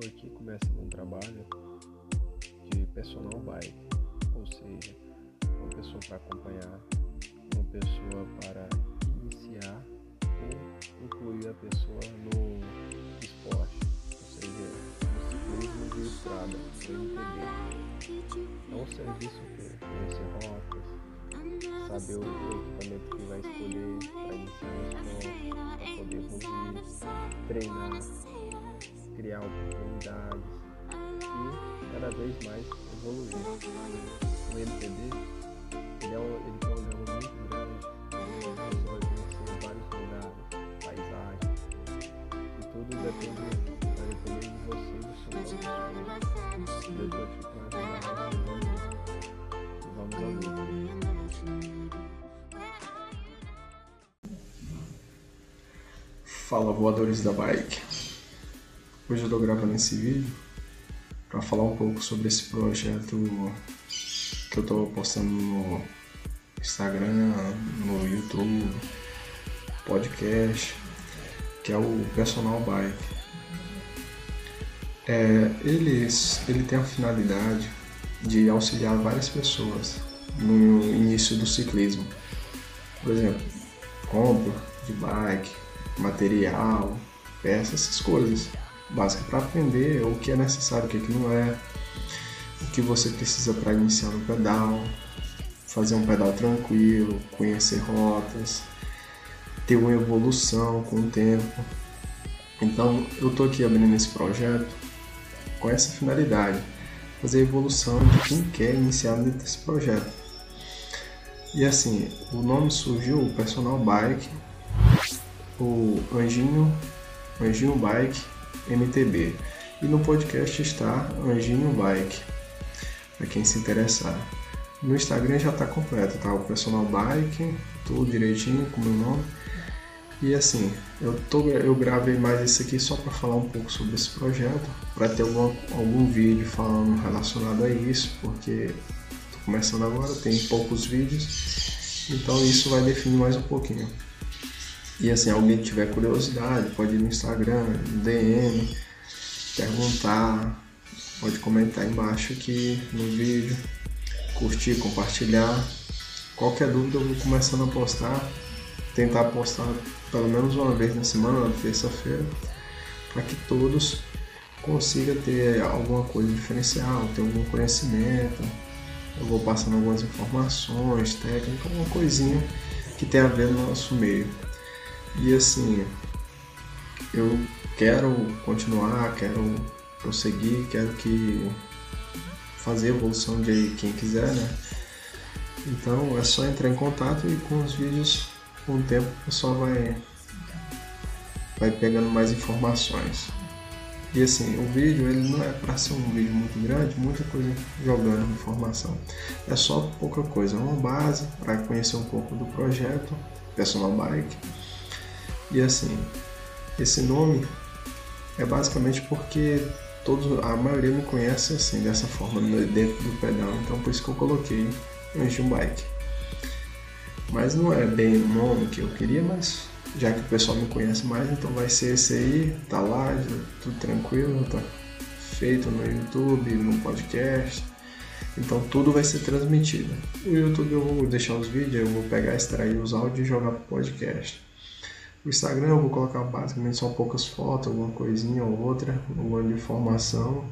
estou aqui começando um trabalho de personal bike, ou seja, uma pessoa para acompanhar, uma pessoa para iniciar ou incluir a pessoa no esporte, ou seja, no ciclismo de estrada, no. É um serviço que conhecer rotas, saber o equipamento que vai escolher para iniciar no esporte, para poder evoluir, treinar criar oportunidades e cada vez mais evoluir. O MPB ele, é um, ele tem um jogo muito grande, você vai conhecer vários lugares, paisagens, e tudo depende, vai depender de você e do seu próprio Eu estou te planejando Vamos ao. Fala voadores da bike. Hoje eu estou gravando esse vídeo para falar um pouco sobre esse projeto que eu estou postando no Instagram, no YouTube, podcast, que é o Personal Bike. É, ele, ele tem a finalidade de auxiliar várias pessoas no início do ciclismo. Por exemplo, compra de bike, material, peças, essas coisas básica para aprender o que é necessário, o que, é que não é, o que você precisa para iniciar no pedal, fazer um pedal tranquilo, conhecer rotas, ter uma evolução com o tempo. Então eu estou aqui abrindo esse projeto com essa finalidade, fazer a evolução de quem quer iniciar dentro desse projeto. E assim, o nome surgiu, o Personal Bike, o Anjinho, Anjinho Bike MTB. E no podcast está Anjinho Bike, para quem se interessar. No Instagram já está completo, tá? O personal bike, tudo direitinho com o meu nome. E assim, eu, tô, eu gravei mais isso aqui só para falar um pouco sobre esse projeto, para ter algum, algum vídeo falando relacionado a isso, porque estou começando agora, tem poucos vídeos, então isso vai definir mais um pouquinho. E assim, alguém tiver curiosidade, pode ir no Instagram, DM, perguntar, pode comentar embaixo aqui no vídeo, curtir, compartilhar. Qualquer dúvida eu vou começando a postar, tentar postar pelo menos uma vez na semana, na terça-feira, para que todos consigam ter alguma coisa diferencial, ter algum conhecimento. Eu vou passando algumas informações, técnicas, alguma coisinha que tem a ver no nosso meio. E assim, eu quero continuar, quero prosseguir, quero que fazer evolução de quem quiser, né? Então é só entrar em contato e com os vídeos, com o tempo, o pessoal vai, vai pegando mais informações. E assim, o vídeo ele não é para ser um vídeo muito grande, muita coisa jogando informação. É só pouca coisa, uma base para conhecer um pouco do projeto Personal Bike e assim, esse nome é basicamente porque todos, a maioria me conhece assim, dessa forma, dentro do pedal, então por isso que eu coloquei Anjum Bike. Mas não é bem o nome que eu queria, mas já que o pessoal me conhece mais, então vai ser esse aí, tá lá, tudo tranquilo, tá feito no YouTube, no podcast. Então tudo vai ser transmitido. O YouTube eu vou deixar os vídeos, eu vou pegar, extrair os áudios e jogar pro podcast. O Instagram eu vou colocar basicamente só poucas fotos, alguma coisinha ou outra, alguma informação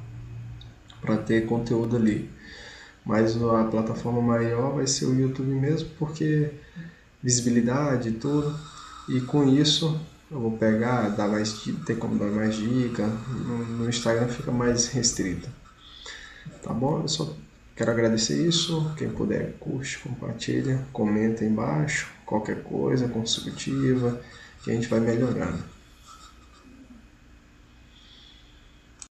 para ter conteúdo ali. Mas a plataforma maior vai ser o YouTube mesmo, porque visibilidade e tudo. E com isso eu vou pegar, dar mais, ter como dar mais dica. No, Instagram fica mais restrito. Tá bom? Eu só quero agradecer isso. Quem puder, curte, compartilha, comenta embaixo. Qualquer coisa construtiva que a gente vai melhorando.